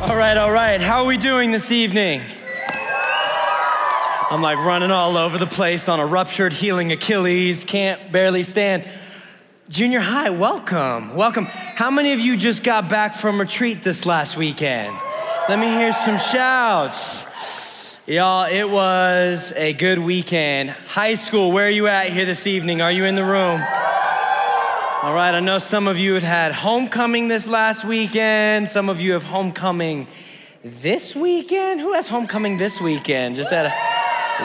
All right, all right. How are we doing this evening? I'm like running all over the place on a ruptured, healing Achilles, can't barely stand. Junior high, welcome, welcome. How many of you just got back from retreat this last weekend? Let me hear some shouts. Y'all, it was a good weekend. High school, where are you at here this evening? Are you in the room? All right, I know some of you had had homecoming this last weekend. Some of you have homecoming this weekend. Who has homecoming this weekend? Just at a,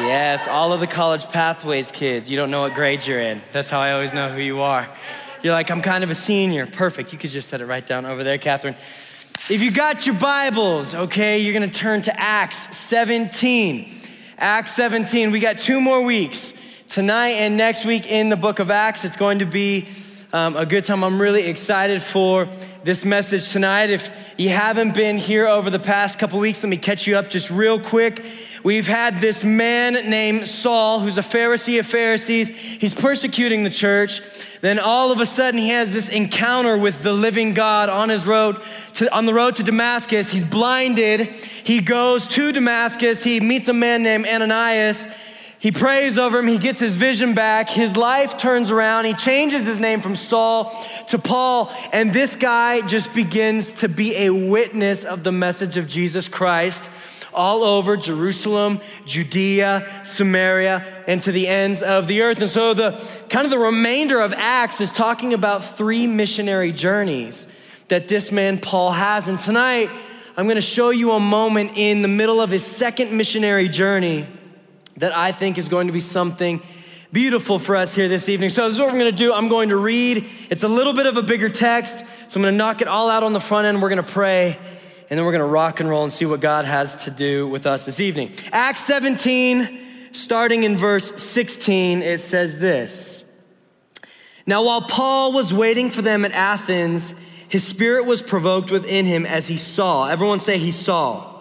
yes, all of the college pathways kids. You don't know what grade you're in. That's how I always know who you are. You're like, I'm kind of a senior. Perfect. You could just set it right down over there, Catherine. If you got your Bibles, okay, you're gonna turn to Acts 17. Acts 17. We got two more weeks tonight and next week in the book of Acts. It's going to be um, a good time. I'm really excited for this message tonight. If you haven't been here over the past couple weeks, let me catch you up just real quick. We've had this man named Saul who's a Pharisee of Pharisees. He's persecuting the church. Then all of a sudden he has this encounter with the living God on his road to, on the road to Damascus. He's blinded. He goes to Damascus. He meets a man named Ananias he prays over him, he gets his vision back, his life turns around, he changes his name from Saul to Paul, and this guy just begins to be a witness of the message of Jesus Christ all over Jerusalem, Judea, Samaria, and to the ends of the earth. And so the kind of the remainder of Acts is talking about three missionary journeys that this man Paul has. And tonight, I'm going to show you a moment in the middle of his second missionary journey that I think is going to be something beautiful for us here this evening. So, this is what we're going to do. I'm going to read. It's a little bit of a bigger text, so I'm going to knock it all out on the front end. We're going to pray, and then we're going to rock and roll and see what God has to do with us this evening. Acts 17, starting in verse 16, it says this Now, while Paul was waiting for them at Athens, his spirit was provoked within him as he saw. Everyone say, He saw.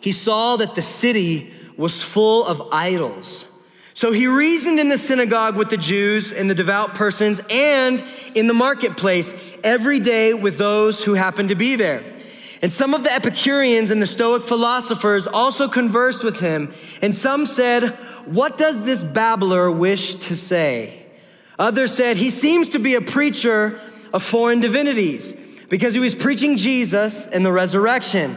He saw that the city was full of idols. So he reasoned in the synagogue with the Jews and the devout persons and in the marketplace every day with those who happened to be there. And some of the Epicureans and the Stoic philosophers also conversed with him, and some said, What does this babbler wish to say? Others said, He seems to be a preacher of foreign divinities because he was preaching Jesus and the resurrection.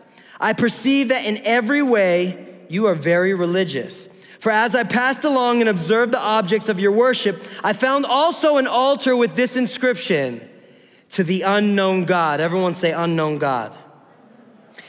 I perceive that in every way you are very religious. For as I passed along and observed the objects of your worship, I found also an altar with this inscription to the unknown God. Everyone say, unknown God.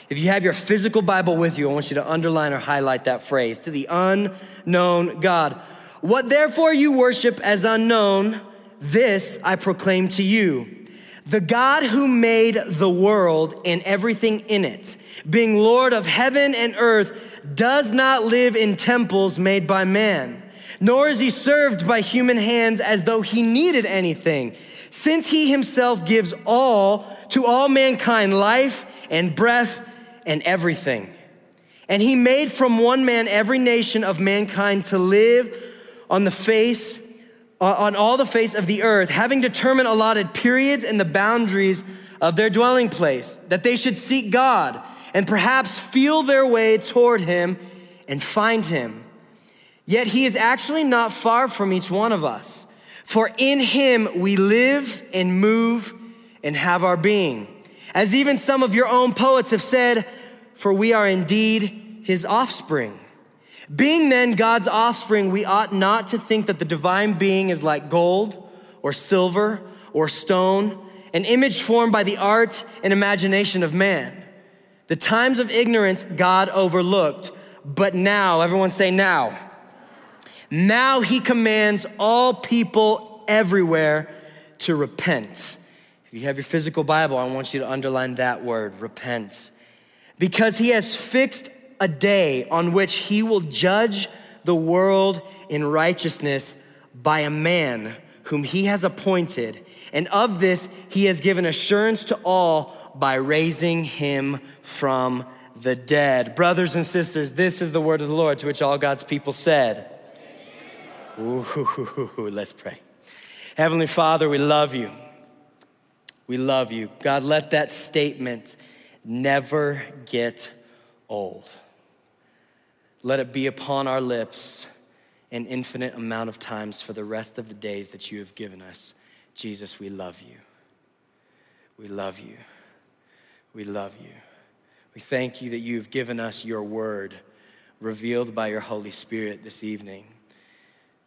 If you have your physical Bible with you, I want you to underline or highlight that phrase to the unknown God. What therefore you worship as unknown, this I proclaim to you the God who made the world and everything in it, being Lord of heaven and earth, does not live in temples made by man, nor is he served by human hands as though he needed anything, since he himself gives all to all mankind life and breath and everything. And he made from one man every nation of mankind to live on the face Uh, on all the face of the earth, having determined allotted periods and the boundaries of their dwelling place, that they should seek God and perhaps feel their way toward Him and find Him. Yet He is actually not far from each one of us, for in Him we live and move and have our being. As even some of your own poets have said, for we are indeed His offspring. Being then God's offspring, we ought not to think that the divine being is like gold or silver or stone, an image formed by the art and imagination of man. The times of ignorance God overlooked, but now, everyone say now. Now he commands all people everywhere to repent. If you have your physical Bible, I want you to underline that word, repent. Because he has fixed a day on which he will judge the world in righteousness by a man whom he has appointed. And of this he has given assurance to all by raising him from the dead. Brothers and sisters, this is the word of the Lord to which all God's people said. Ooh, let's pray. Heavenly Father, we love you. We love you. God, let that statement never get old. Let it be upon our lips an infinite amount of times for the rest of the days that you have given us. Jesus, we love you. We love you. We love you. We thank you that you've given us your word revealed by your Holy Spirit this evening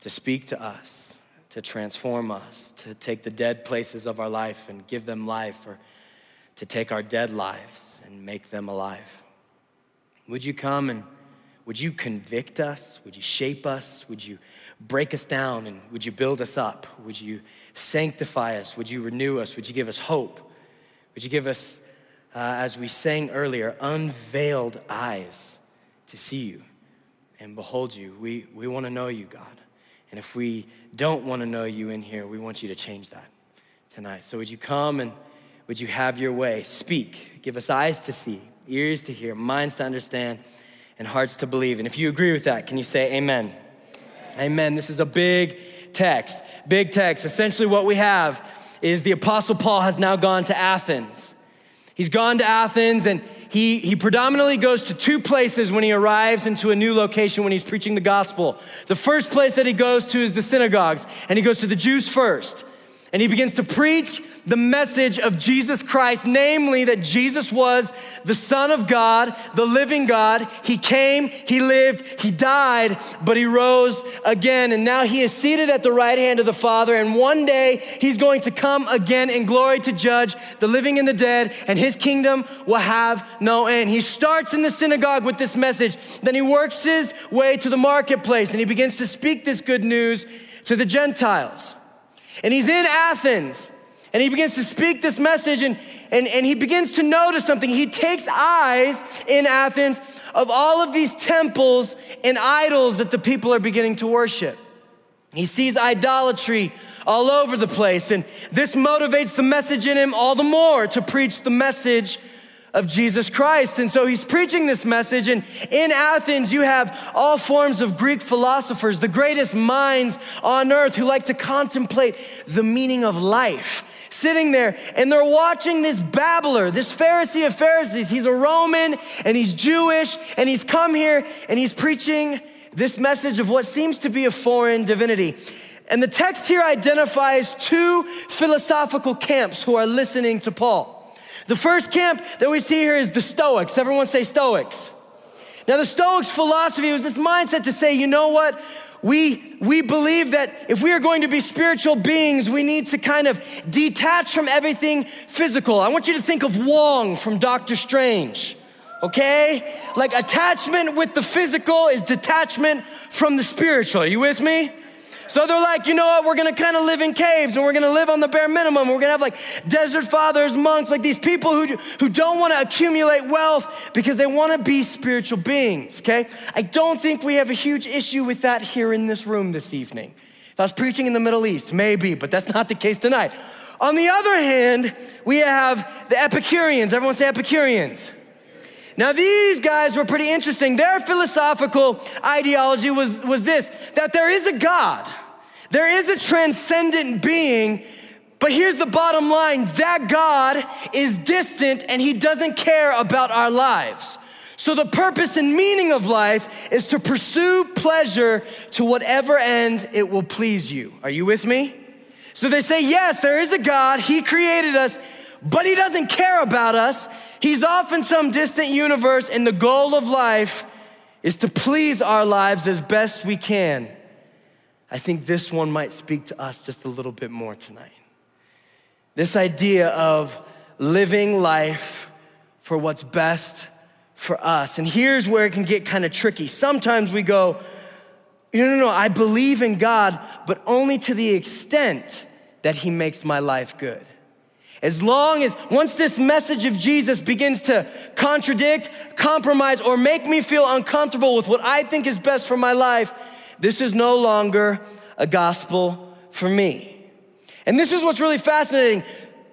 to speak to us, to transform us, to take the dead places of our life and give them life, or to take our dead lives and make them alive. Would you come and would you convict us? Would you shape us? Would you break us down and would you build us up? Would you sanctify us? Would you renew us? Would you give us hope? Would you give us, uh, as we sang earlier, unveiled eyes to see you and behold you? We, we want to know you, God. And if we don't want to know you in here, we want you to change that tonight. So would you come and would you have your way? Speak. Give us eyes to see, ears to hear, minds to understand, and hearts to believe. And if you agree with that, can you say amen? Amen. amen. This is a big text. Big text. Essentially, what we have is the Apostle Paul has now gone to Athens. He's gone to Athens and he, he predominantly goes to two places when he arrives into a new location when he's preaching the gospel. The first place that he goes to is the synagogues, and he goes to the Jews first. And he begins to preach the message of Jesus Christ, namely that Jesus was the Son of God, the living God. He came, He lived, He died, but He rose again. And now He is seated at the right hand of the Father. And one day He's going to come again in glory to judge the living and the dead, and His kingdom will have no end. He starts in the synagogue with this message, then He works His way to the marketplace and He begins to speak this good news to the Gentiles. And He's in Athens. And he begins to speak this message and, and, and he begins to notice something. He takes eyes in Athens of all of these temples and idols that the people are beginning to worship. He sees idolatry all over the place, and this motivates the message in him all the more to preach the message of Jesus Christ. And so he's preaching this message. And in Athens, you have all forms of Greek philosophers, the greatest minds on earth who like to contemplate the meaning of life sitting there and they're watching this babbler, this Pharisee of Pharisees. He's a Roman and he's Jewish and he's come here and he's preaching this message of what seems to be a foreign divinity. And the text here identifies two philosophical camps who are listening to Paul. The first camp that we see here is the Stoics. Everyone say Stoics. Now, the Stoics' philosophy was this mindset to say, you know what? We, we believe that if we are going to be spiritual beings, we need to kind of detach from everything physical. I want you to think of Wong from Doctor Strange, okay? Like attachment with the physical is detachment from the spiritual. Are you with me? So they're like, you know what? We're gonna kind of live in caves and we're gonna live on the bare minimum. We're gonna have like desert fathers, monks, like these people who, who don't wanna accumulate wealth because they wanna be spiritual beings, okay? I don't think we have a huge issue with that here in this room this evening. If I was preaching in the Middle East, maybe, but that's not the case tonight. On the other hand, we have the Epicureans. Everyone say Epicureans. Now, these guys were pretty interesting. Their philosophical ideology was, was this that there is a God, there is a transcendent being, but here's the bottom line that God is distant and he doesn't care about our lives. So, the purpose and meaning of life is to pursue pleasure to whatever end it will please you. Are you with me? So, they say, yes, there is a God, He created us, but He doesn't care about us. He's off in some distant universe, and the goal of life is to please our lives as best we can. I think this one might speak to us just a little bit more tonight. This idea of living life for what's best for us. And here's where it can get kind of tricky. Sometimes we go, no, no, no, I believe in God, but only to the extent that He makes my life good. As long as, once this message of Jesus begins to contradict, compromise, or make me feel uncomfortable with what I think is best for my life, this is no longer a gospel for me. And this is what's really fascinating.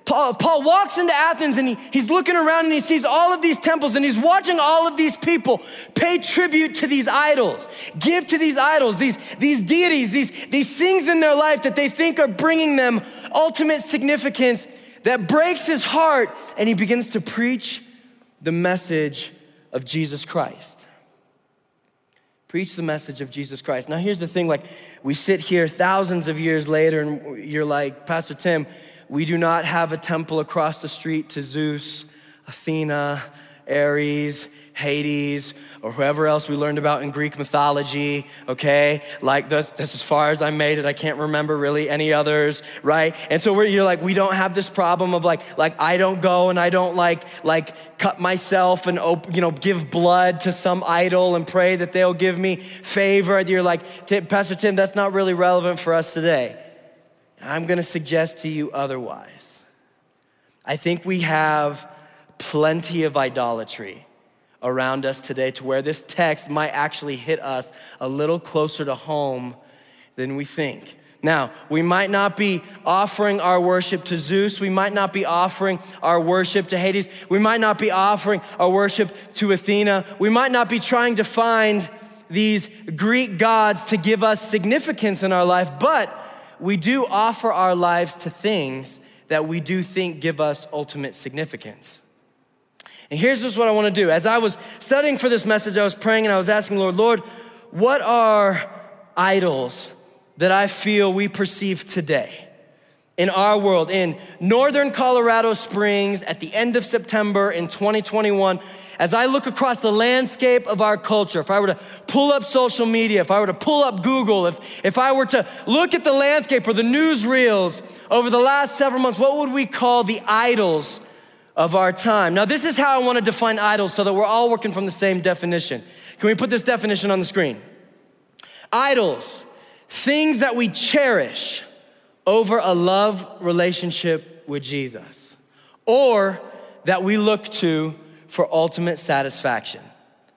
Paul, Paul, walks into Athens and he, he's looking around and he sees all of these temples and he's watching all of these people pay tribute to these idols, give to these idols, these, these deities, these, these things in their life that they think are bringing them ultimate significance that breaks his heart and he begins to preach the message of Jesus Christ. Preach the message of Jesus Christ. Now, here's the thing like, we sit here thousands of years later and you're like, Pastor Tim, we do not have a temple across the street to Zeus, Athena, Ares, Hades, or whoever else we learned about in Greek mythology, okay? Like, that's, that's as far as I made it. I can't remember really any others, right? And so we're, you're like, we don't have this problem of like, like I don't go and I don't like, like cut myself and, op- you know, give blood to some idol and pray that they'll give me favor. You're like, Pastor Tim, that's not really relevant for us today. I'm gonna suggest to you otherwise. I think we have plenty of idolatry around us today to where this text might actually hit us a little closer to home than we think. Now, we might not be offering our worship to Zeus. We might not be offering our worship to Hades. We might not be offering our worship to Athena. We might not be trying to find these Greek gods to give us significance in our life, but we do offer our lives to things that we do think give us ultimate significance. And here's just what I want to do. As I was studying for this message, I was praying and I was asking, Lord, Lord, what are idols that I feel we perceive today in our world, in northern Colorado Springs at the end of September in 2021? as I look across the landscape of our culture, if I were to pull up social media, if I were to pull up Google, if, if I were to look at the landscape or the newsreels over the last several months, what would we call the idols of our time? Now, this is how I want to define idols so that we're all working from the same definition. Can we put this definition on the screen? Idols, things that we cherish over a love relationship with Jesus, or that we look to for ultimate satisfaction.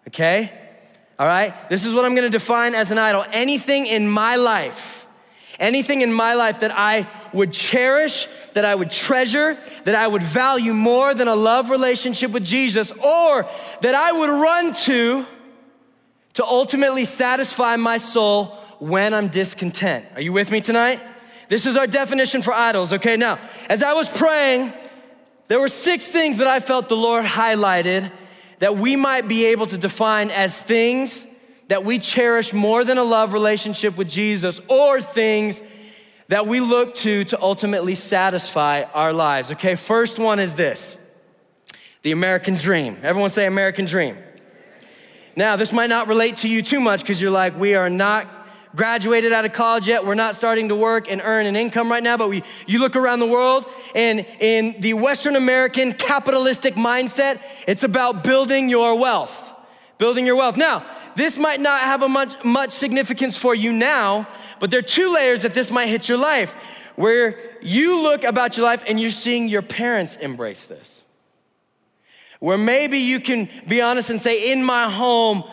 Okay? All right? This is what I'm gonna define as an idol. Anything in my life, anything in my life that I would cherish, that I would treasure, that I would value more than a love relationship with Jesus, or that I would run to to ultimately satisfy my soul when I'm discontent. Are you with me tonight? This is our definition for idols, okay? Now, as I was praying, there were six things that I felt the Lord highlighted that we might be able to define as things that we cherish more than a love relationship with Jesus or things that we look to to ultimately satisfy our lives. Okay, first one is this the American dream. Everyone say American dream. Now, this might not relate to you too much because you're like, we are not graduated out of college yet. We're not starting to work and earn an income right now, but we, you look around the world and in the Western American capitalistic mindset, it's about building your wealth. Building your wealth. Now, this might not have a much, much significance for you now, but there are two layers that this might hit your life where you look about your life and you're seeing your parents embrace this. Where maybe you can be honest and say, in my home,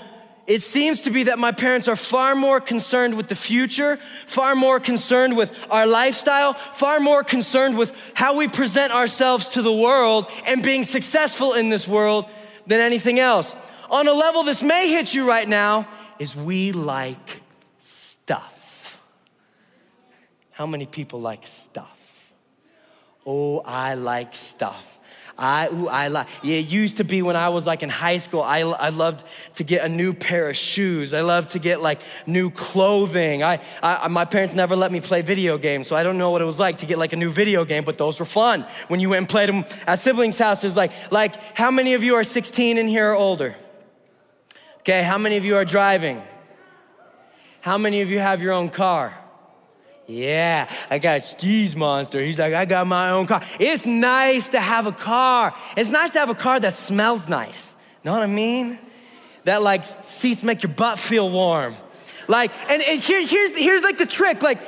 it seems to be that my parents are far more concerned with the future, far more concerned with our lifestyle, far more concerned with how we present ourselves to the world and being successful in this world than anything else. On a level this may hit you right now is we like stuff. How many people like stuff? Oh, I like stuff. I, ooh, I like, yeah, it used to be when I was like in high school, I, I loved to get a new pair of shoes. I loved to get like new clothing. I, I, my parents never let me play video games, so I don't know what it was like to get like a new video game, but those were fun. When you went and played them at siblings' houses, like, like how many of you are 16 in here or older? Okay, how many of you are driving? How many of you have your own car? Yeah, I got Steve's monster. He's like, I got my own car. It's nice to have a car. It's nice to have a car that smells nice. Know what I mean? That like seats make your butt feel warm. Like, and, and here, here's, here's like the trick. Like,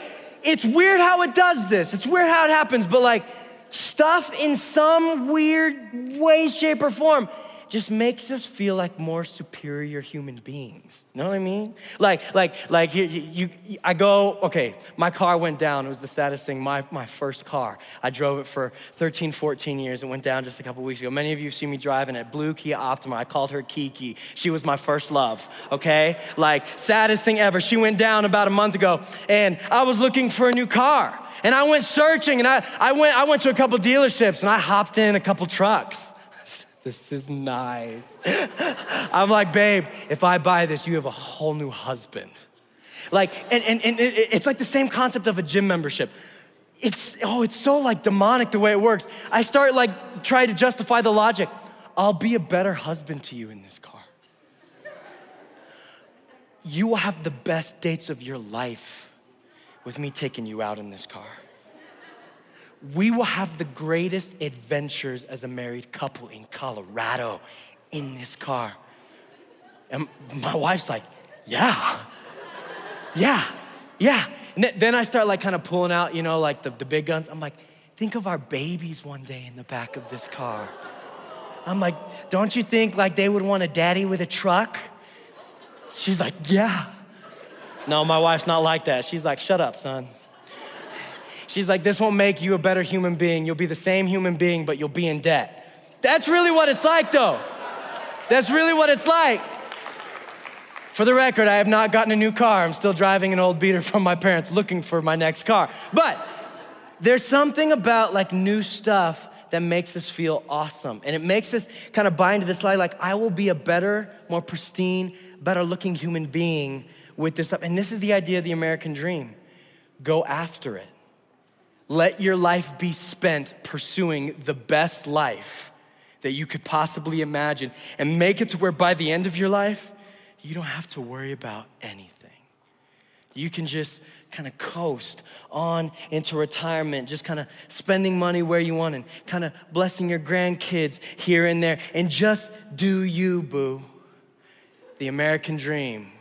it's weird how it does this. It's weird how it happens, but like, stuff in some weird way, shape, or form just makes us feel like more superior human beings. You know what I mean? Like, like, like you, you, I go, okay, my car went down. It was the saddest thing. My, my first car. I drove it for 13, 14 years. It went down just a couple weeks ago. Many of you have seen me driving it. Blue Kia Optima. I called her Kiki. She was my first love, okay? Like, saddest thing ever. She went down about a month ago, and I was looking for a new car. And I went searching, and I, I, went, I went to a couple dealerships, and I hopped in a couple trucks. This is nice. I'm like, babe, if I buy this, you have a whole new husband. Like, and, and, and it's like the same concept of a gym membership. It's, oh, it's so like demonic the way it works. I start like trying to justify the logic. I'll be a better husband to you in this car. You will have the best dates of your life with me taking you out in this car we will have the greatest adventures as a married couple in Colorado in this car. And my wife's like, yeah, yeah, yeah. And then I start like kind of pulling out, you know, like the, the big guns. I'm like, think of our babies one day in the back of this car. I'm like, don't you think like they would want a daddy with a truck? She's like, yeah. No, my wife's not like that. She's like, shut up, son. She's like, This won't make you a better human being. You'll be the same human being, but you'll be in debt. That's really what it's like, though. That's really what it's like. For the record, I have not gotten a new car. I'm still driving an old beater from my parents looking for my next car. But there's something about like new stuff that makes us feel awesome. And it makes us kind of buy into this lie like, I will be a better, more pristine, better looking human being with this stuff. And this is the idea of the American dream go after it. Let your life be spent pursuing the best life that you could possibly imagine and make it to where by the end of your life, you don't have to worry about anything. You can just kind of coast on into retirement, just kind of spending money where you want and kind of blessing your grandkids here and there, and just do you, boo. The American dream,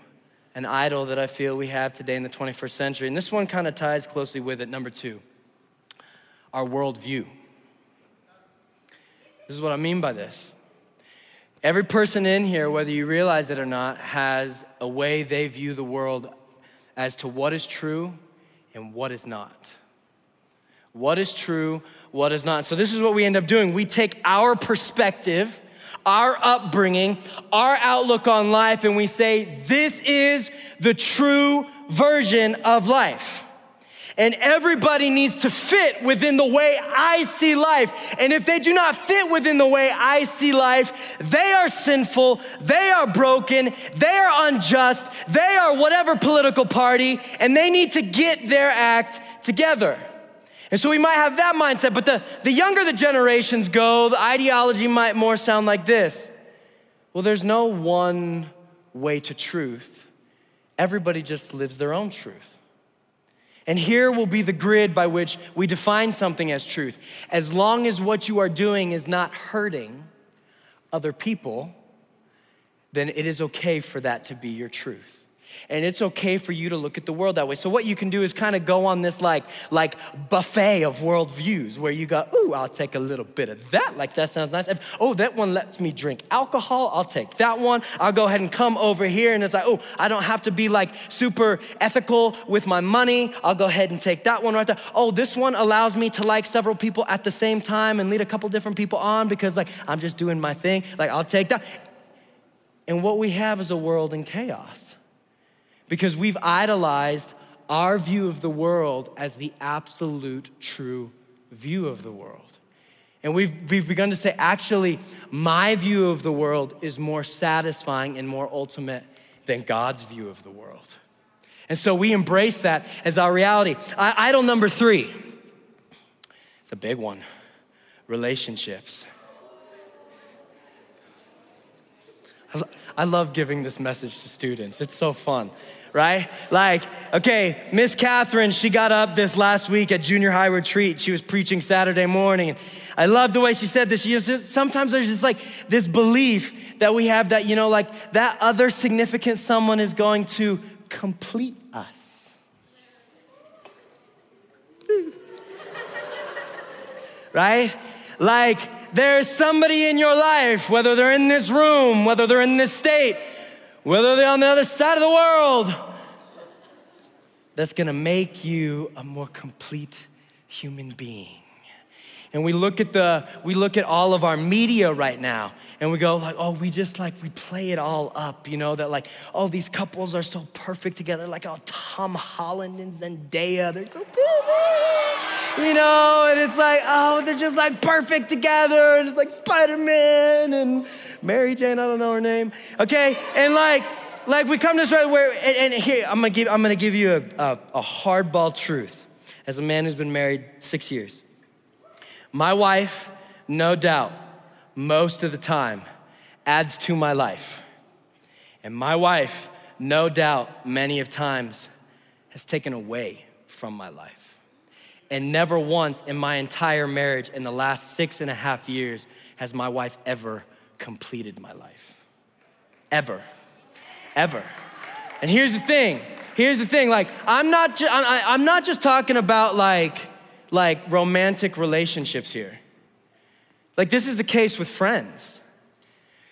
an idol that I feel we have today in the 21st century. And this one kind of ties closely with it, number two our worldview. This is what I mean by this. Every person in here, whether you realize it or not, has a way they view the world as to what is true and what is not. What is true, what is not. So, this is what we end up doing. We take our perspective, our upbringing, our outlook on life, and we say, This is the true version of life. And everybody needs to fit within the way I see life. And if they do not fit within the way I see life, they are sinful, they are broken, they are unjust, they are whatever political party, and they need to get their act together. And so we might have that mindset, but the, the younger the generations go, the ideology might more sound like this. Well, there's no one way to truth. Everybody just lives their own truth. And here will be the grid by which we define something as truth. As long as what you are doing is not hurting other people, then it is okay for that to be your truth. And it's okay for you to look at the world that way. So what you can do is kind of go on this like like buffet of worldviews where you go, ooh, I'll take a little bit of that. Like that sounds nice. If, oh, that one lets me drink alcohol. I'll take that one. I'll go ahead and come over here and it's like, oh, I don't have to be like super ethical with my money. I'll go ahead and take that one right there. Oh, this one allows me to like several people at the same time and lead a couple different people on because like I'm just doing my thing. Like I'll take that. And what we have is a world in chaos because we've idolized our view of the world as the absolute true view of the world. And we've, we've begun to say, actually, my view of the world is more satisfying and more ultimate than God's view of the world. And so we embrace that as our reality. I, idol number three, it's a big one relationships. I love giving this message to students, it's so fun right? Like, okay, Miss Catherine, she got up this last week at junior high retreat. She was preaching Saturday morning. And I love the way she said this. She just, sometimes there's just like this belief that we have that, you know, like that other significant someone is going to complete us. right? Like, there's somebody in your life, whether they're in this room, whether they're in this state, whether they're on the other side of the world, that's gonna make you a more complete human being. And we look at the we look at all of our media right now and we go like, oh, we just like we play it all up, you know, that like, oh, these couples are so perfect together, like oh, Tom Holland and Zendaya, they're so perfect. You know, and it's like, oh, they're just like perfect together, and it's like Spider-Man and Mary Jane, I don't know her name. Okay, and like, like we come to this right where, and, and, here I'm gonna give, I'm gonna give you a, a, a hardball truth, as a man who's been married six years. My wife, no doubt, most of the time, adds to my life. And my wife, no doubt, many of times, has taken away from my life. And never once in my entire marriage in the last six and a half years has my wife ever completed my life. Ever. Ever. And here's the thing. Here's the thing. Like, I'm not, ju- I'm not just talking about like, like romantic relationships here. Like, this is the case with friends.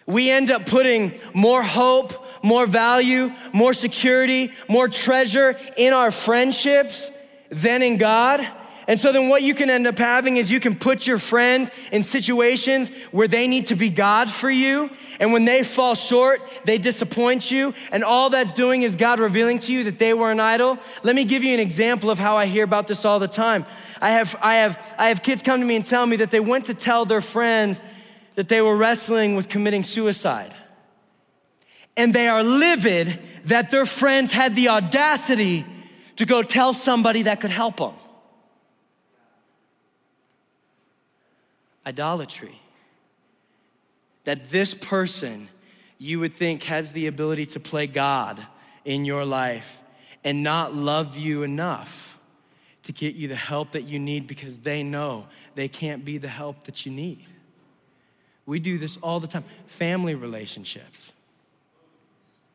We end up putting more hope, more value, more security, more treasure in our friendships than in God. And so then what you can end up having is you can put your friends in situations where they need to be God for you. And when they fall short, they disappoint you. And all that's doing is God revealing to you that they were an idol. Let me give you an example of how I hear about this all the time. I have, I have, I have kids come to me and tell me that they went to tell their friends that they were wrestling with committing suicide. And they are livid that their friends had the audacity to go tell somebody that could help them. Idolatry. That this person you would think has the ability to play God in your life and not love you enough to get you the help that you need because they know they can't be the help that you need. We do this all the time. Family relationships.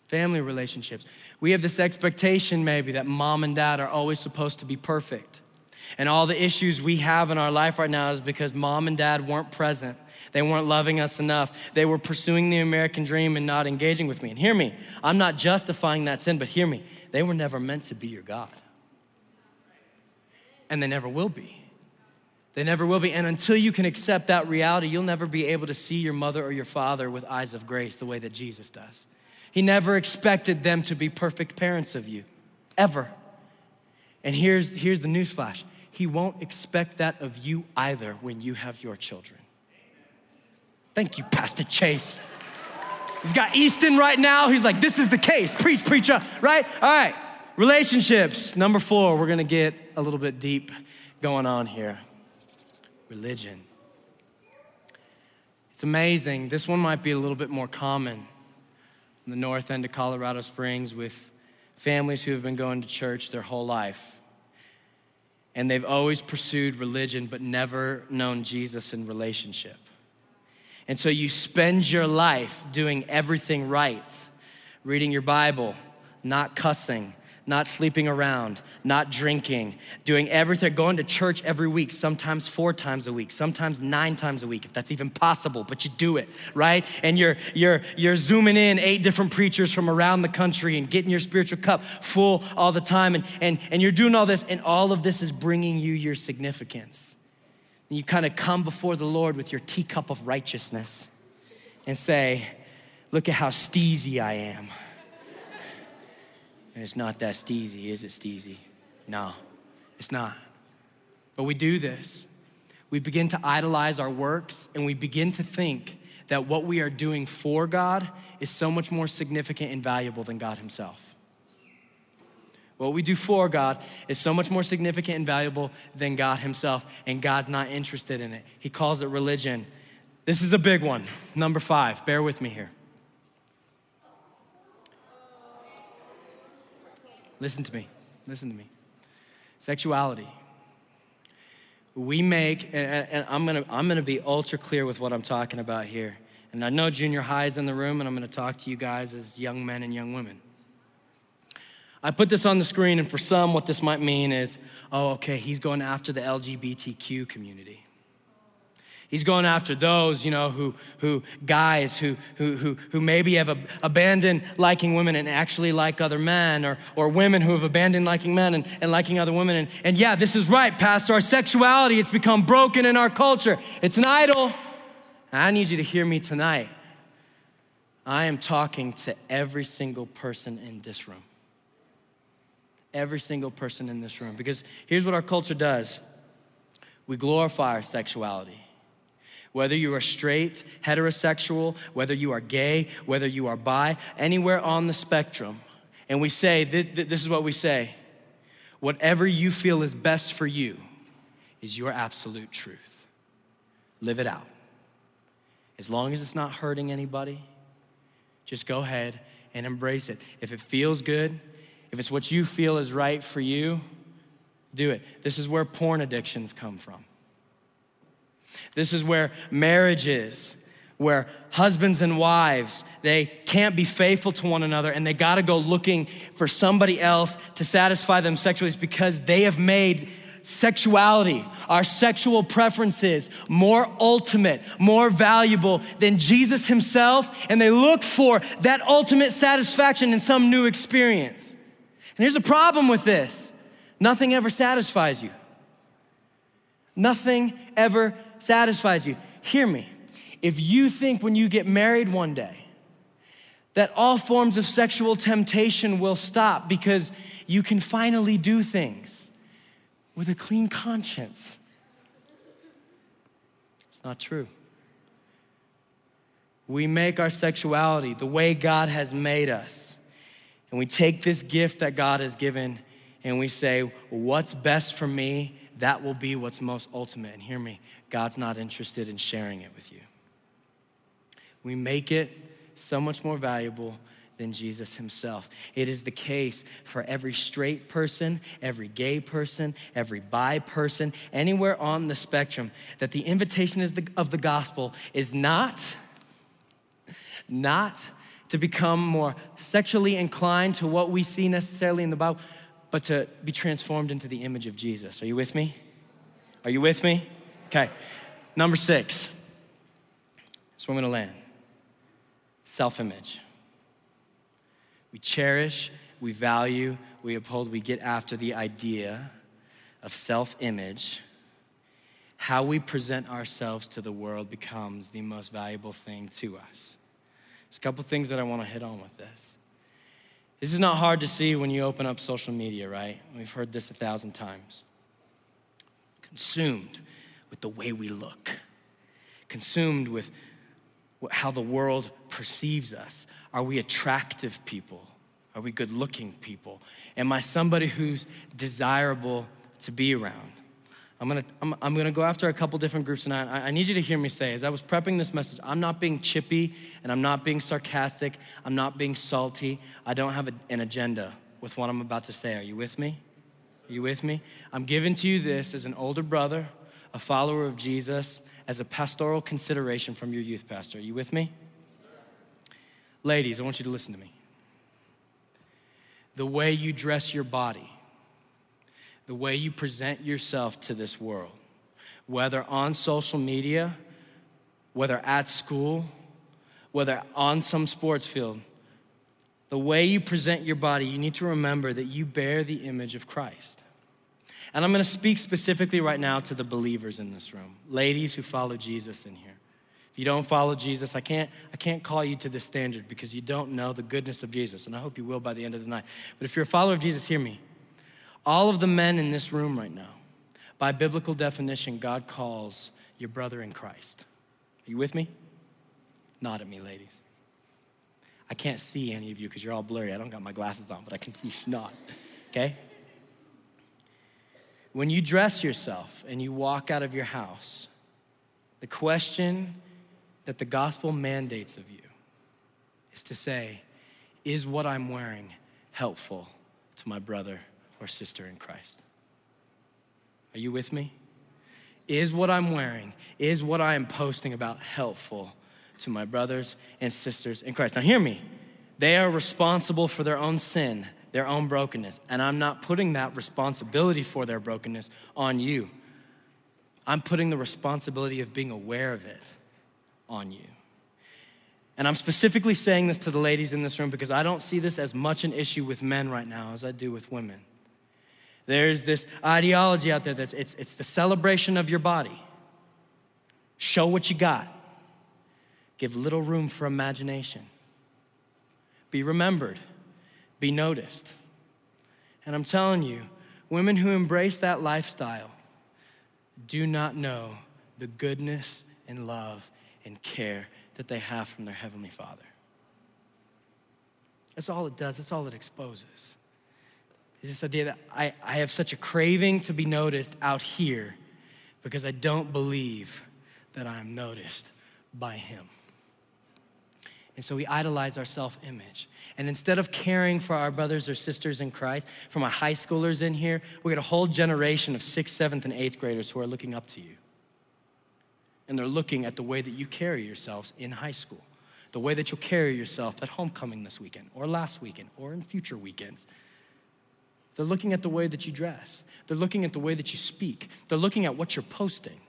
Family relationships. We have this expectation, maybe, that mom and dad are always supposed to be perfect. And all the issues we have in our life right now is because mom and dad weren't present. They weren't loving us enough. They were pursuing the American dream and not engaging with me. And hear me, I'm not justifying that sin, but hear me, they were never meant to be your God. And they never will be. They never will be. And until you can accept that reality, you'll never be able to see your mother or your father with eyes of grace the way that Jesus does. He never expected them to be perfect parents of you, ever. And here's, here's the newsflash he won't expect that of you either when you have your children. Thank you, Pastor Chase. He's got Easton right now. He's like, this is the case. Preach, preacher, right? All right. Relationships. Number four, we're going to get a little bit deep going on here. Religion. It's amazing. This one might be a little bit more common in the north end of Colorado Springs with families who have been going to church their whole life and they've always pursued religion but never known Jesus in relationship. And so you spend your life doing everything right, reading your Bible, not cussing, not sleeping around, not drinking, doing everything, going to church every week, sometimes four times a week, sometimes nine times a week, if that's even possible, but you do it, right? And you're you're you're zooming in eight different preachers from around the country and getting your spiritual cup full all the time, and and and you're doing all this, and all of this is bringing you your significance. And you kind of come before the Lord with your teacup of righteousness and say, Look at how steezy I am. And it's not that steezy, is it steezy? No, it's not. But we do this. We begin to idolize our works and we begin to think that what we are doing for God is so much more significant and valuable than God Himself. What we do for God is so much more significant and valuable than God Himself, and God's not interested in it. He calls it religion. This is a big one. Number five, bear with me here. Listen to me. Listen to me. Sexuality. We make, and, I'm gonna, I'm gonna be ultra clear with what I'm talking about here. And I know junior high is in the room, and I'm gonna talk to you guys as young men and young women. I put this on the screen, and for some, what this might mean is, oh, okay, he's going after the LGBTQ community. He's going after those, you know, who, who guys who, who, who, maybe have abandoned liking women and actually like other men, or, or women who have abandoned liking men and, and liking other women. And, and yeah, this is right, Pastor. Our sexuality, it's become broken in our culture. It's an idol. I need you to hear me tonight. I am talking to every single person in this room. Every single person in this room. Because here's what our culture does we glorify our sexuality. Whether you are straight, heterosexual, whether you are gay, whether you are bi, anywhere on the spectrum. And we say, this is what we say whatever you feel is best for you is your absolute truth. Live it out. As long as it's not hurting anybody, just go ahead and embrace it. If it feels good, if it's what you feel is right for you, do it. This is where porn addictions come from. This is where marriage is, where husbands and wives, they can't be faithful to one another and they gotta go looking for somebody else to satisfy them sexually. It's because they have made sexuality, our sexual preferences, more ultimate, more valuable than Jesus himself, and they look for that ultimate satisfaction in some new experience. And here's a problem with this nothing ever satisfies you. Nothing ever satisfies you. Hear me. If you think when you get married one day that all forms of sexual temptation will stop because you can finally do things with a clean conscience, it's not true. We make our sexuality the way God has made us, and we take this gift that God has given and we say, What's best for me? That will be what's most ultimate. And hear me, God's not interested in sharing it with you. We make it so much more valuable than Jesus himself. It is the case for every straight person, every gay person, every bi person, anywhere on the spectrum, that the invitation of the gospel is not, not to become more sexually inclined to what we see necessarily in the Bible, but to be transformed into the image of Jesus. Are you with me? Are you with me? Okay. Number six. That's where I'm going to land self image. We cherish, we value, we uphold, we get after the idea of self image. How we present ourselves to the world becomes the most valuable thing to us. There's a couple things that I want to hit on with this. This is not hard to see when you open up social media, right? We've heard this a thousand times consumed with the way we look, consumed with how the world perceives us. Are we attractive people? Are we good looking people? Am I somebody who's desirable to be around? I'm gonna, I'm, I'm, gonna go after a couple different groups tonight. I, I need you to hear me say, as I was prepping this message, I'm not being chippy and I'm not being sarcastic. I'm not being salty. I don't have a, an agenda with what I'm about to say. Are you with me? Are you with me? I'm giving to you this as an older brother, a follower of Jesus, as a pastoral consideration from your youth pastor. Are you with me? Ladies, I want you to listen to me. The way you dress your body, the way you present yourself to this world, whether on social media, whether at school, whether on some sports field, the way you present your body, you need to remember that you bear the image of Christ. And I'm gonna speak specifically right now to the believers in this room, ladies who follow Jesus in here. If you don't follow Jesus, I can't, I can't call you to the standard because you don't know the goodness of Jesus, and I hope you will by the end of the night. But if you're a follower of Jesus, hear me. All of the men in this room right now, by biblical definition, God calls your brother in Christ. Are you with me? Nod at me, ladies. I can't see any of you because you're all blurry. I don't got my glasses on, but I can see you not. Okay? When you dress yourself and you walk out of your house, the question that the gospel mandates of you is to say, Is what I'm wearing helpful to my brother or sister in Christ? Are you with me? Is what I'm wearing, is what I am posting about helpful to my brothers and sisters in Christ. Now, hear me. They are responsible for their own sin, their own brokenness. And I'm not putting that responsibility for their brokenness on you. I'm putting the responsibility of being aware of it on you. And I'm specifically saying this to the ladies in this room because I don't see this as much an issue with men right now as I do with women. There's this ideology out there that's it's, it's the celebration of your body. Show what you got. Give little room for imagination. Be remembered. Be noticed. And I'm telling you, women who embrace that lifestyle do not know the goodness and love and care that they have from their Heavenly Father. That's all it does, that's all it exposes. This idea that I, I have such a craving to be noticed out here because I don't believe that I am noticed by Him. And so we idolize our self image. And instead of caring for our brothers or sisters in Christ, for my high schoolers in here, we got a whole generation of sixth, seventh, and eighth graders who are looking up to you and they're looking at the way that you carry yourselves in high school, the way that you'll carry yourself at homecoming this weekend, or last weekend, or in future weekends. They're looking at the way that you dress, they're looking at the way that you speak, they're looking at what you're posting.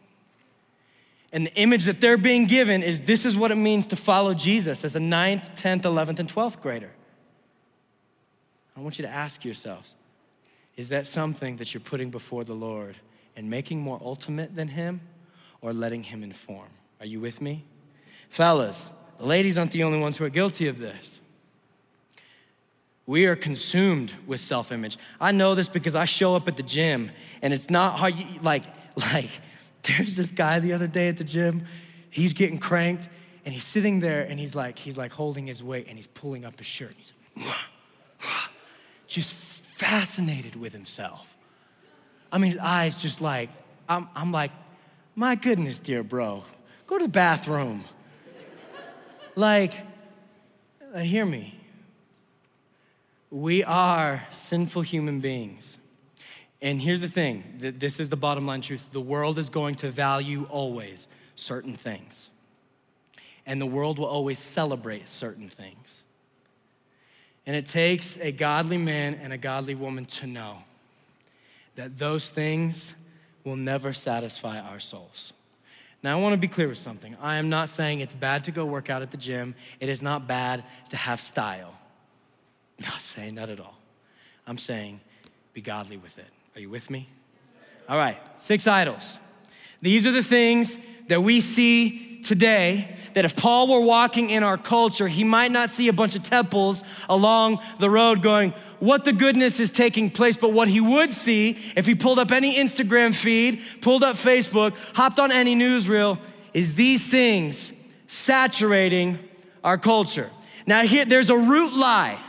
And the image that they're being given is this is what it means to follow Jesus as a ninth, 10th, 11th, and 12th grader. I want you to ask yourselves is that something that you're putting before the Lord and making more ultimate than Him? or letting him inform. Are you with me? Fellas, the ladies aren't the only ones who are guilty of this. We are consumed with self image. I know this because I show up at the gym and it's not how you, like, like, there's this guy the other day at the gym, he's getting cranked and he's sitting there and he's like, he's like holding his weight and he's pulling up his shirt. He's like, just fascinated with himself. I mean, his eyes just like, I'm, I'm like, my goodness, dear bro, go to the bathroom. like, uh, hear me. We are sinful human beings. And here's the thing this is the bottom line truth the world is going to value always certain things, and the world will always celebrate certain things. And it takes a godly man and a godly woman to know that those things will never satisfy our souls. Now, I want to be clear with something. I am not saying it's bad to go work out at the gym, it is not bad to have style. Not saying that at all. I'm saying be godly with it. Are you with me? All right, six idols. These are the things that we see today that if Paul were walking in our culture, he might not see a bunch of temples along the road going, what the goodness is taking place, but what he would see if he pulled up any Instagram feed, pulled up Facebook, hopped on any newsreel, is these things saturating our culture. Now, here, there's a root lie.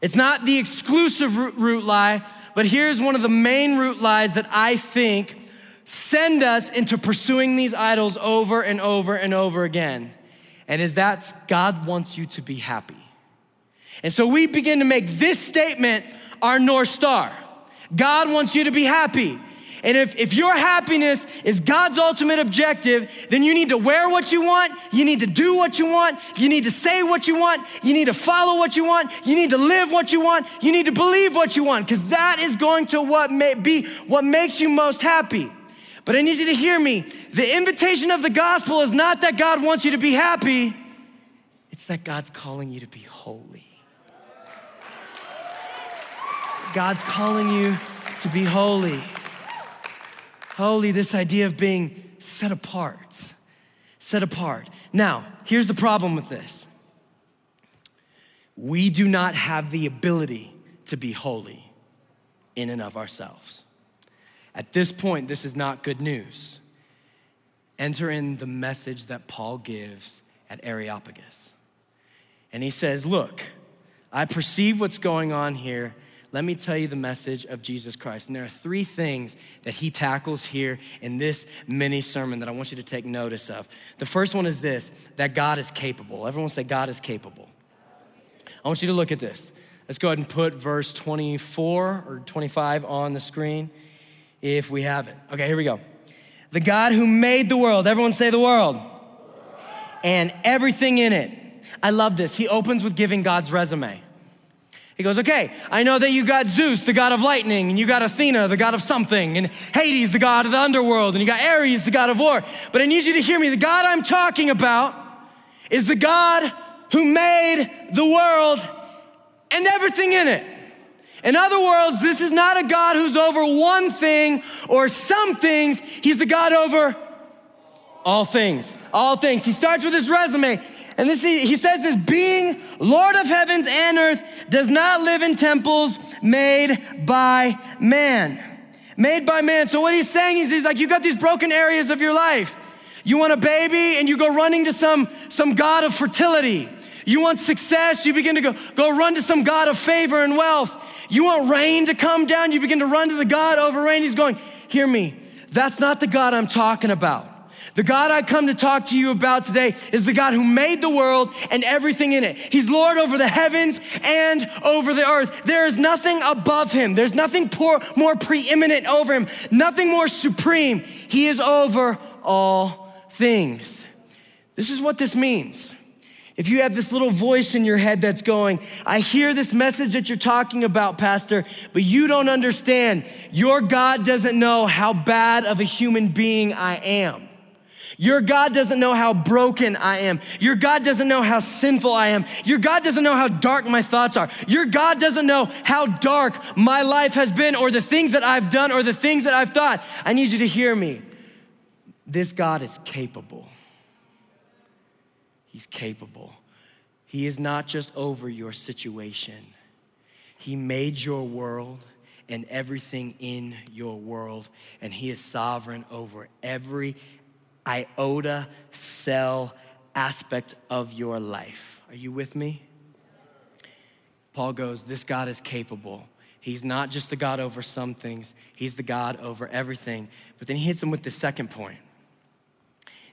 It's not the exclusive root lie, but here's one of the main root lies that I think send us into pursuing these idols over and over and over again. And is that God wants you to be happy. And so we begin to make this statement our North Star God wants you to be happy. And if, if your happiness is God's ultimate objective, then you need to wear what you want, you need to do what you want, you need to say what you want, you need to follow what you want, you need to live what you want, you need to believe what you want, because that is going to what may be what makes you most happy. But I need you to hear me. The invitation of the gospel is not that God wants you to be happy, it's that God's calling you to be holy. God's calling you to be holy. Holy, this idea of being set apart. Set apart. Now, here's the problem with this we do not have the ability to be holy in and of ourselves. At this point, this is not good news. Enter in the message that Paul gives at Areopagus. And he says, Look, I perceive what's going on here let me tell you the message of Jesus Christ. And there are three things that he tackles here in this mini sermon that I want you to take notice of. The first one is this that God is capable. Everyone say, God is capable. I want you to look at this. Let's go ahead and put verse 24 or 25 on the screen if we have it. Okay, here we go. The God who made the world, everyone say the world, and everything in it. I love this. He opens with giving God's resume. He goes, Okay, I know that you got Zeus, the god of lightning, and you got Athena, the god of something, and Hades, the god of the underworld, and you got Ares, the god of war. But I need you to hear me. The God I'm talking about is the God who made the world and everything in it. In other words, this is not a God who's over one thing or some things, He's the God over all things. All things. He starts with his resume. And this, he says this being Lord of heavens and earth does not live in temples made by man. Made by man. So what he's saying is he's like, you got these broken areas of your life. You want a baby and you go running to some, some God of fertility. You want success, you begin to go, go run to some God of favor and wealth. You want rain to come down, you begin to run to the God over rain. He's going, hear me, that's not the God I'm talking about. The God I come to talk to you about today is the God who made the world and everything in it. He's Lord over the heavens and over the earth. There is nothing above him, there's nothing poor, more preeminent over him, nothing more supreme. He is over all things. This is what this means. If you have this little voice in your head that's going, I hear this message that you're talking about, Pastor, but you don't understand. Your God doesn't know how bad of a human being I am. Your God doesn't know how broken I am. Your God doesn't know how sinful I am. Your God doesn't know how dark my thoughts are. Your God doesn't know how dark my life has been or the things that I've done or the things that I've thought. I need you to hear me. This God is capable. He's capable. He is not just over your situation, He made your world and everything in your world, and He is sovereign over every iota, cell aspect of your life. Are you with me? Paul goes, This God is capable. He's not just the God over some things, He's the God over everything. But then he hits him with the second point.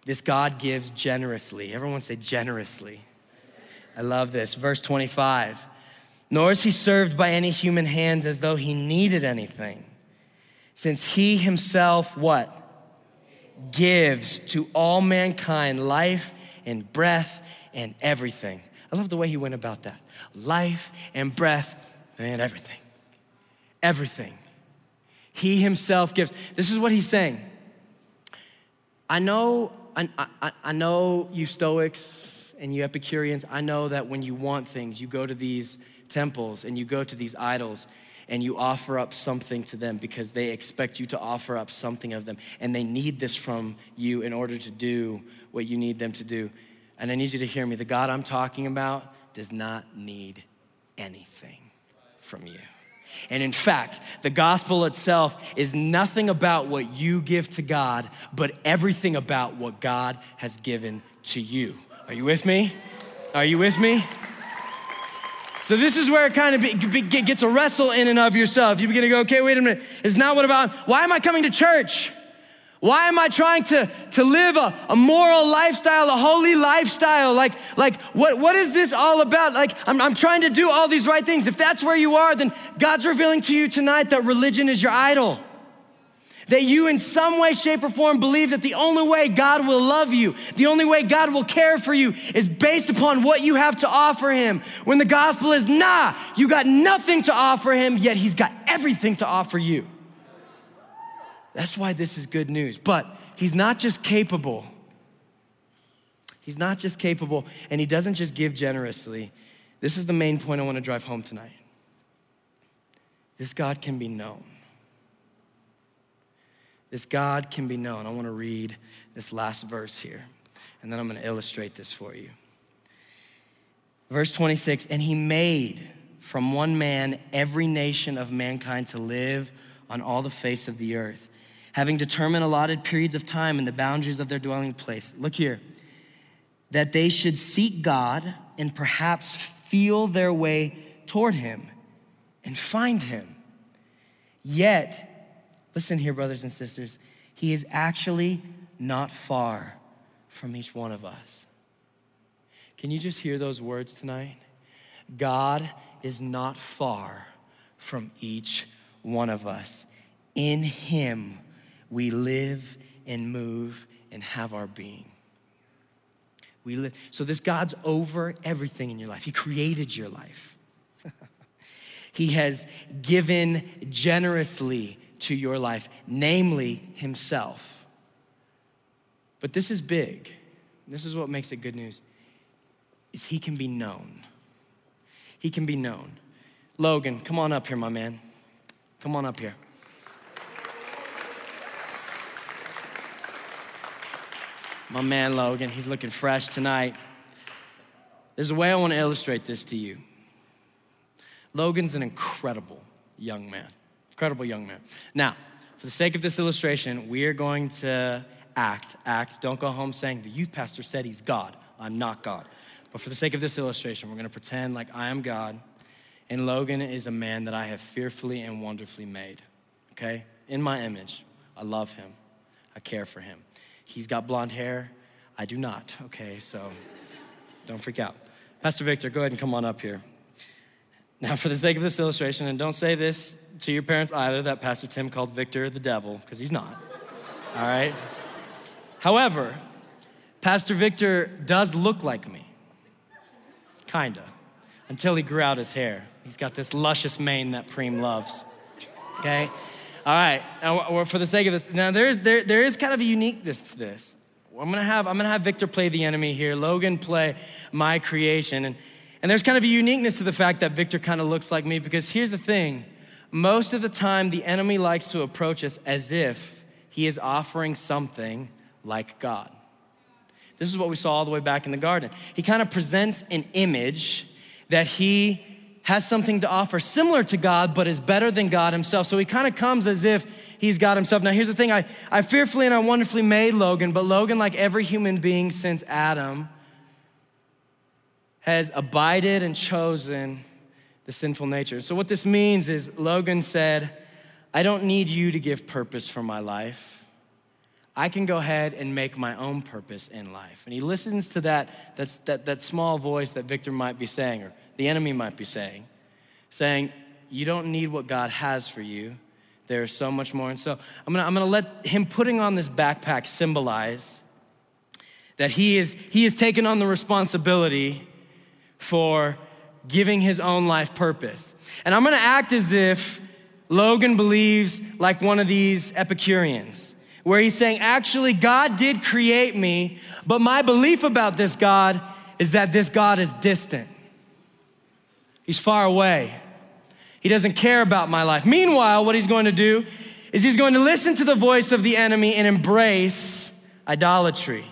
This God gives generously. Everyone say generously. I love this. Verse 25. Nor is he served by any human hands as though he needed anything, since he himself, what? Gives to all mankind life and breath and everything. I love the way he went about that. Life and breath and everything. Everything. He himself gives. This is what he's saying. I know, I, I, I know you Stoics and you Epicureans, I know that when you want things, you go to these temples and you go to these idols and you offer up something to them because they expect you to offer up something of them and they need this from you in order to do what you need them to do. And I need you to hear me. The God I'm talking about does not need anything from you. And in fact, the gospel itself is nothing about what you give to God, but everything about what God has given to you. Are you with me? Are you with me? So this is where it kind of be, be, gets a wrestle in and of yourself. You begin to go, okay, wait a minute. It's not what about, why am I coming to church? Why am I trying to, to live a, a moral lifestyle, a holy lifestyle? Like, like what, what is this all about? Like, I'm, I'm trying to do all these right things. If that's where you are, then God's revealing to you tonight that religion is your idol. That you, in some way, shape, or form, believe that the only way God will love you, the only way God will care for you, is based upon what you have to offer Him. When the gospel is, nah, you got nothing to offer Him, yet He's got everything to offer you. That's why this is good news. But He's not just capable, He's not just capable, and He doesn't just give generously. This is the main point I want to drive home tonight. This God can be known this God can be known. I want to read this last verse here, and then I'm going to illustrate this for you. Verse 26 And he made from one man every nation of mankind to live on all the face of the earth, having determined allotted periods of time and the boundaries of their dwelling place. Look here, that they should seek God and perhaps feel their way toward him and find him. Yet, Listen here, brothers and sisters. He is actually not far from each one of us. Can you just hear those words tonight? God is not far from each one of us. In Him, we live and move and have our being. We live. So, this God's over everything in your life. He created your life. He has given generously to your life, namely Himself. But this is big. This is what makes it good news. Is He can be known. He can be known. Logan, come on up here, my man. Come on up here. My man Logan, he's looking fresh tonight. There's a way I want to illustrate this to you. Logan's an incredible young man. Incredible young man. Now, for the sake of this illustration, we are going to act. Act. Don't go home saying, the youth pastor said he's God. I'm not God. But for the sake of this illustration, we're going to pretend like I am God and Logan is a man that I have fearfully and wonderfully made. Okay? In my image. I love him. I care for him. He's got blonde hair. I do not. Okay, so don't freak out. Pastor Victor, go ahead and come on up here. Now, for the sake of this illustration, and don't say this to your parents either that Pastor Tim called Victor the devil, because he's not. All right? However, Pastor Victor does look like me. Kinda. Until he grew out his hair. He's got this luscious mane that Preem loves. Okay? All right. Now, for the sake of this, now there's, there, there is kind of a uniqueness to this. I'm gonna have I'm gonna have Victor play the enemy here, Logan play my creation, and and there's kind of a uniqueness to the fact that Victor kind of looks like me because here's the thing most of the time, the enemy likes to approach us as if he is offering something like God. This is what we saw all the way back in the garden. He kind of presents an image that he has something to offer similar to God, but is better than God himself. So he kind of comes as if he's God himself. Now, here's the thing I, I fearfully and I wonderfully made Logan, but Logan, like every human being since Adam, has abided and chosen the sinful nature. So, what this means is Logan said, I don't need you to give purpose for my life. I can go ahead and make my own purpose in life. And he listens to that, that's, that, that small voice that Victor might be saying, or the enemy might be saying, saying, You don't need what God has for you. There's so much more. And so I'm gonna, I'm gonna let him putting on this backpack symbolize that he is he is taking on the responsibility for giving his own life purpose. And I'm gonna act as if Logan believes like one of these Epicureans, where he's saying, actually, God did create me, but my belief about this God is that this God is distant. He's far away. He doesn't care about my life. Meanwhile, what he's going to do is he's going to listen to the voice of the enemy and embrace idolatry.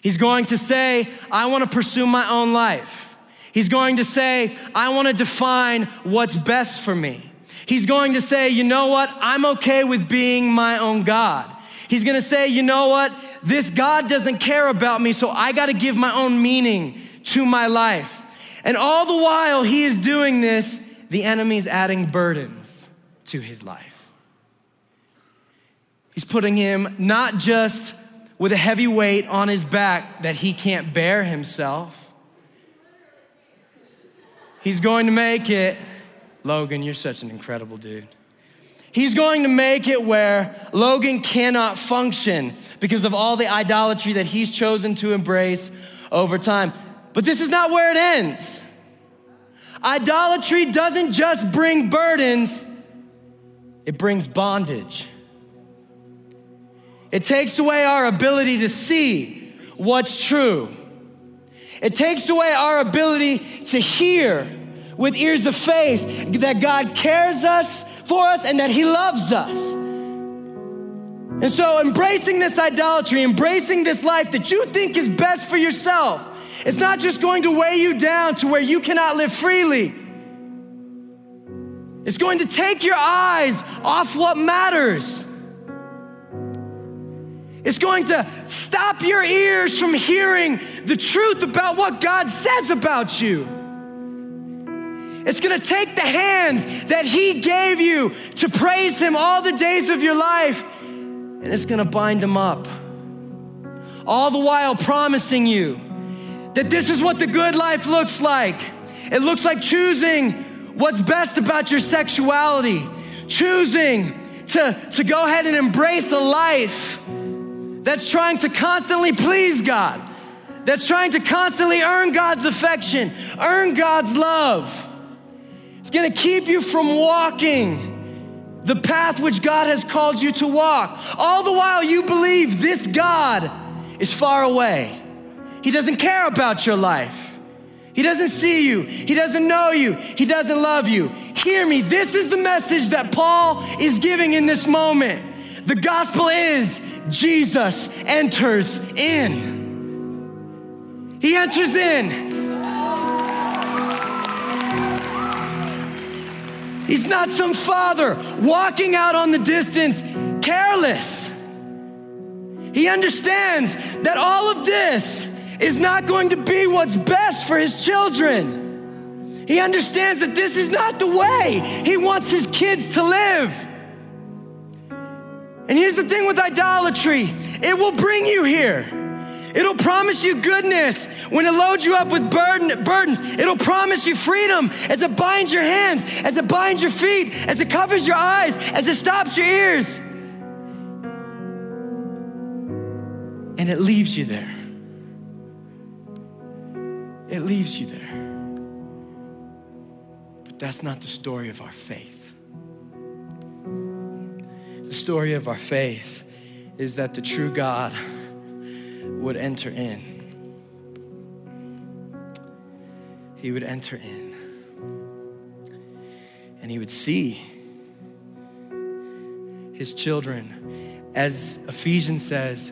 He's going to say, I want to pursue my own life. He's going to say, I want to define what's best for me. He's going to say, you know what? I'm okay with being my own God. He's gonna say, you know what? This God doesn't care about me, so I gotta give my own meaning to my life. And all the while he is doing this, the enemy's adding burdens to his life. He's putting him not just with a heavy weight on his back that he can't bear himself He's going to make it, Logan, you're such an incredible dude. He's going to make it where Logan cannot function because of all the idolatry that he's chosen to embrace over time. But this is not where it ends. Idolatry doesn't just bring burdens, it brings bondage. It takes away our ability to see what's true. It takes away our ability to hear with ears of faith that God cares us for us and that He loves us. And so, embracing this idolatry, embracing this life that you think is best for yourself, it's not just going to weigh you down to where you cannot live freely. It's going to take your eyes off what matters. It's going to stop your ears from hearing the truth about what God says about you. It's gonna take the hands that He gave you to praise Him all the days of your life, and it's gonna bind them up. All the while promising you that this is what the good life looks like. It looks like choosing what's best about your sexuality, choosing to, to go ahead and embrace a life that's trying to constantly please God, that's trying to constantly earn God's affection, earn God's love. It's gonna keep you from walking the path which God has called you to walk. All the while you believe this God is far away. He doesn't care about your life. He doesn't see you. He doesn't know you. He doesn't love you. Hear me. This is the message that Paul is giving in this moment. The gospel is Jesus enters in. He enters in. He's not some father walking out on the distance careless. He understands that all of this is not going to be what's best for his children. He understands that this is not the way he wants his kids to live. And here's the thing with idolatry it will bring you here. It'll promise you goodness when it loads you up with burden, burdens. It'll promise you freedom as it binds your hands, as it binds your feet, as it covers your eyes, as it stops your ears. And it leaves you there. It leaves you there. But that's not the story of our faith. Story of our faith is that the true God would enter in. He would enter in. And he would see his children, as Ephesians says,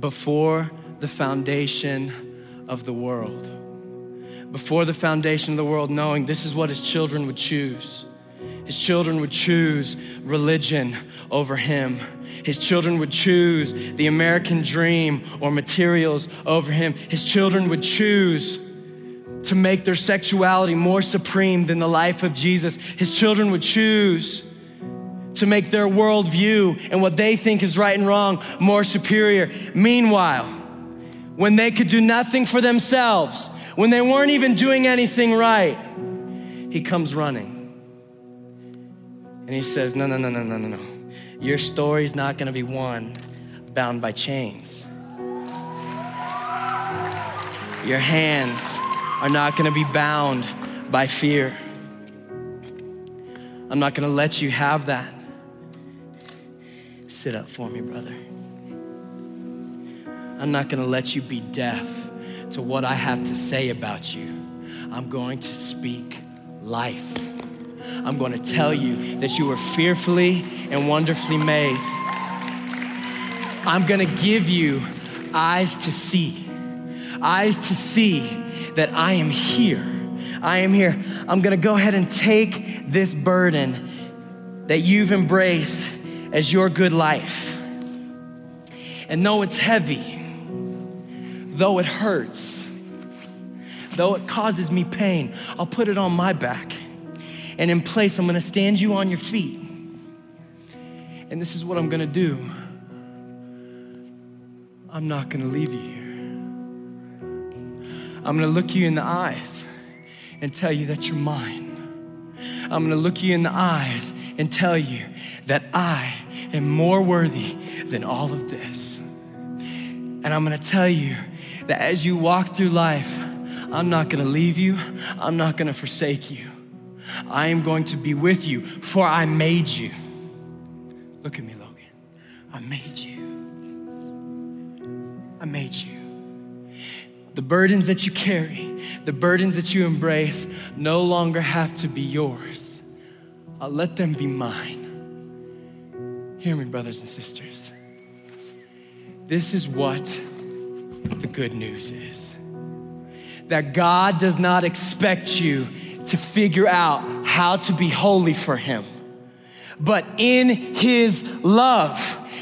before the foundation of the world. Before the foundation of the world, knowing this is what his children would choose. His children would choose religion over him. His children would choose the American dream or materials over him. His children would choose to make their sexuality more supreme than the life of Jesus. His children would choose to make their worldview and what they think is right and wrong more superior. Meanwhile, when they could do nothing for themselves, when they weren't even doing anything right, he comes running. And he says, No, no, no, no, no, no, no. Your story's not gonna be one bound by chains. Your hands are not gonna be bound by fear. I'm not gonna let you have that. Sit up for me, brother. I'm not gonna let you be deaf to what I have to say about you. I'm going to speak life. I'm going to tell you that you were fearfully and wonderfully made. I'm going to give you eyes to see, eyes to see that I am here. I am here. I'm going to go ahead and take this burden that you've embraced as your good life. And though it's heavy, though it hurts, though it causes me pain, I'll put it on my back and in place, I'm gonna stand you on your feet. And this is what I'm gonna do I'm not gonna leave you here. I'm gonna look you in the eyes and tell you that you're mine. I'm gonna look you in the eyes and tell you that I am more worthy than all of this. And I'm gonna tell you that as you walk through life, I'm not gonna leave you, I'm not gonna forsake you. I am going to be with you, for I made you. Look at me, Logan. I made you. I made you. The burdens that you carry, the burdens that you embrace, no longer have to be yours. I'll let them be mine. Hear me, brothers and sisters. This is what the good news is that God does not expect you to figure out how to be holy for Him. But in His love,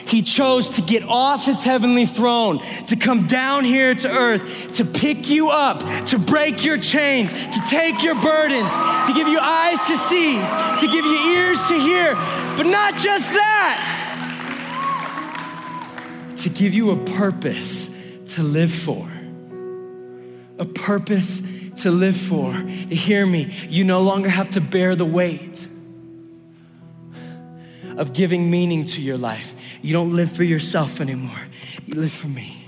He chose to get off His heavenly throne, to come down here to earth, to pick you up, to break your chains, to take your burdens, to give you eyes to see, to give you ears to hear. But not just that, to give you a purpose to live for. A purpose to live for. Hear me, you no longer have to bear the weight of giving meaning to your life. You don't live for yourself anymore, you live for me.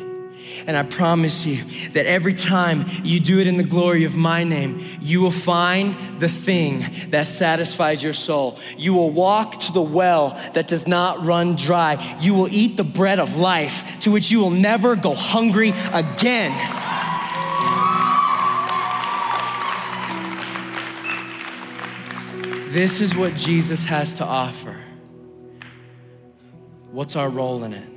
And I promise you that every time you do it in the glory of my name, you will find the thing that satisfies your soul. You will walk to the well that does not run dry. You will eat the bread of life to which you will never go hungry again. This is what Jesus has to offer. What's our role in it?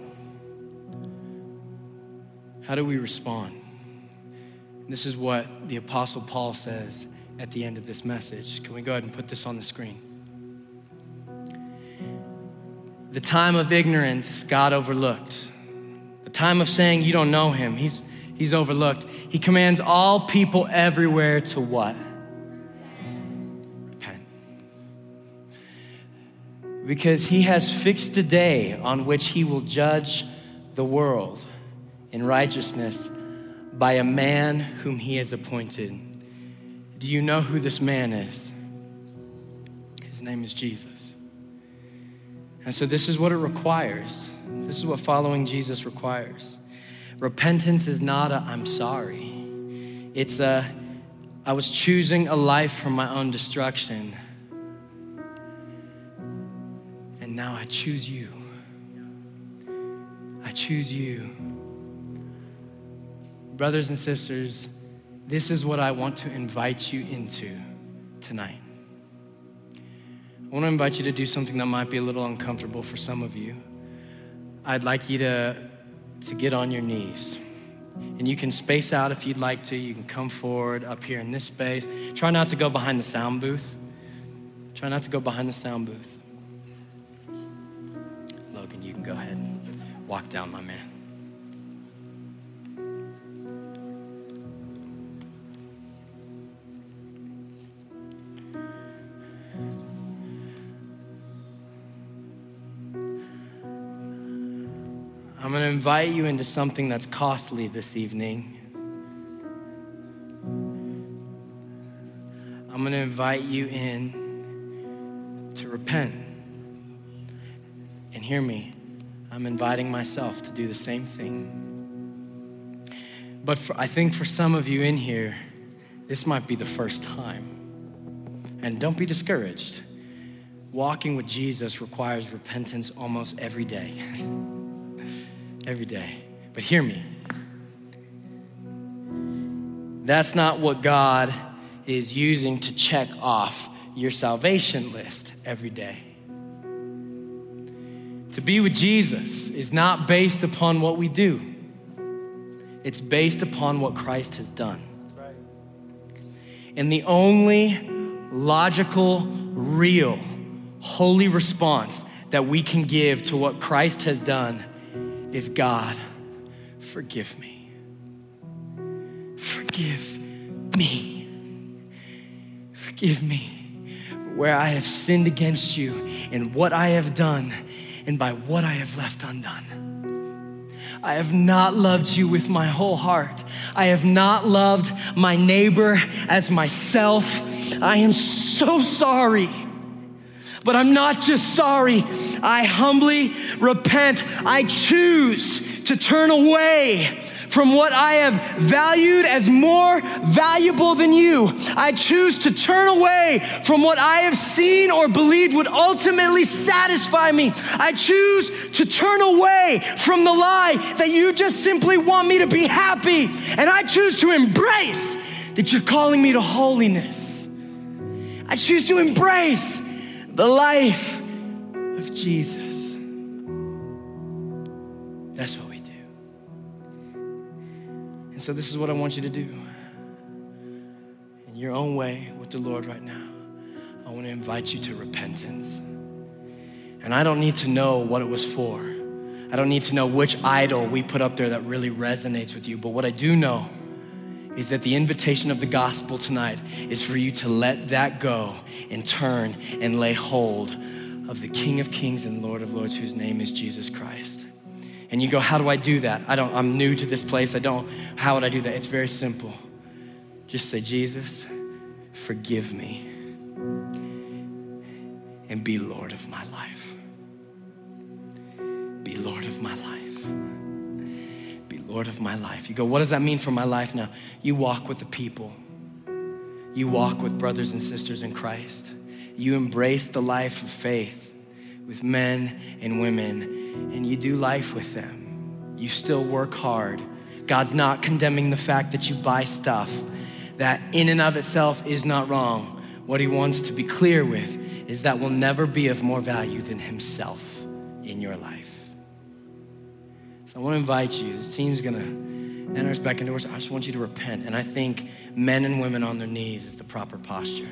How do we respond? This is what the Apostle Paul says at the end of this message. Can we go ahead and put this on the screen? The time of ignorance, God overlooked. The time of saying you don't know him, he's, he's overlooked. He commands all people everywhere to what? Because he has fixed a day on which he will judge the world in righteousness by a man whom he has appointed. Do you know who this man is? His name is Jesus. And so, this is what it requires. This is what following Jesus requires. Repentance is not a I'm sorry, it's a I was choosing a life from my own destruction now I choose you. I choose you. Brothers and sisters, this is what I want to invite you into tonight. I want to invite you to do something that might be a little uncomfortable for some of you. I'd like you to, to get on your knees. And you can space out if you'd like to. You can come forward up here in this space. Try not to go behind the sound booth. Try not to go behind the sound booth walk down, my man. I'm going to invite you into something that's costly this evening. I'm going to invite you in to repent. And hear me, I'm inviting myself to do the same thing. But for, I think for some of you in here, this might be the first time. And don't be discouraged. Walking with Jesus requires repentance almost every day. every day. But hear me. That's not what God is using to check off your salvation list every day. To be with Jesus is not based upon what we do, it's based upon what Christ has done. And the only logical, real, holy response that we can give to what Christ has done is God, forgive me. Forgive me. Forgive me for where I have sinned against you and what I have done and by what I have left undone. I have not loved you with my whole heart. I have not loved my neighbor as myself. I am so sorry. But I'm not just sorry, I humbly repent. I choose to turn away from what I have valued as more valuable than you. I choose to turn away from what I have seen or believed would ultimately satisfy me. I choose to turn away from the lie that you just simply want me to be happy. And I choose to embrace that you're calling me to holiness. I choose to embrace the life of Jesus. That's what we so, this is what I want you to do. In your own way with the Lord right now, I want to invite you to repentance. And I don't need to know what it was for. I don't need to know which idol we put up there that really resonates with you. But what I do know is that the invitation of the gospel tonight is for you to let that go and turn and lay hold of the King of Kings and Lord of Lords, whose name is Jesus Christ and you go, How do I do that? I don't, I'm new to this place. I don't, how would I do that? It's very simple. Just say, Jesus, forgive me and be Lord of my life. Be Lord of my life. Be Lord of my life. You go, what does that mean for my life now? You walk with the people, you walk with brothers and sisters in Christ, you embrace the life of faith with men and women, and you do life with them. You still work hard. God's not condemning the fact that you buy stuff that, in and of itself, is not wrong. What He wants to be clear with is that will never be of more value than Himself in your life. So I want to invite you. This team's going to enter us back into worship. I just want you to repent. And I think men and women on their knees is the proper posture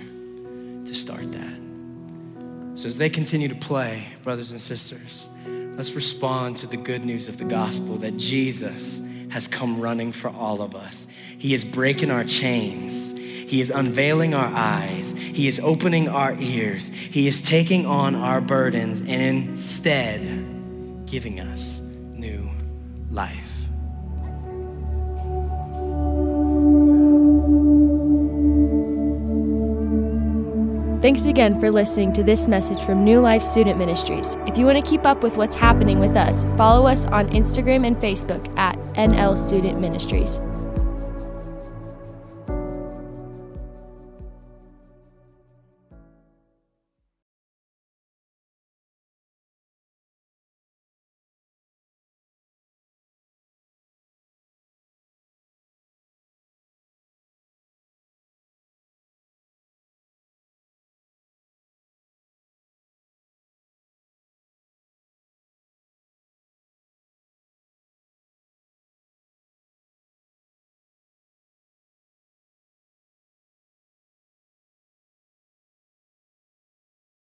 to start that. So as they continue to play, brothers and sisters, let's respond to the good news of the gospel that Jesus has come running for all of us. He is breaking our chains. He is unveiling our eyes. He is opening our ears. He is taking on our burdens and instead giving us new life. Thanks again for listening to this message from New Life Student Ministries. If you want to keep up with what's happening with us, follow us on Instagram and Facebook at NL Student Ministries.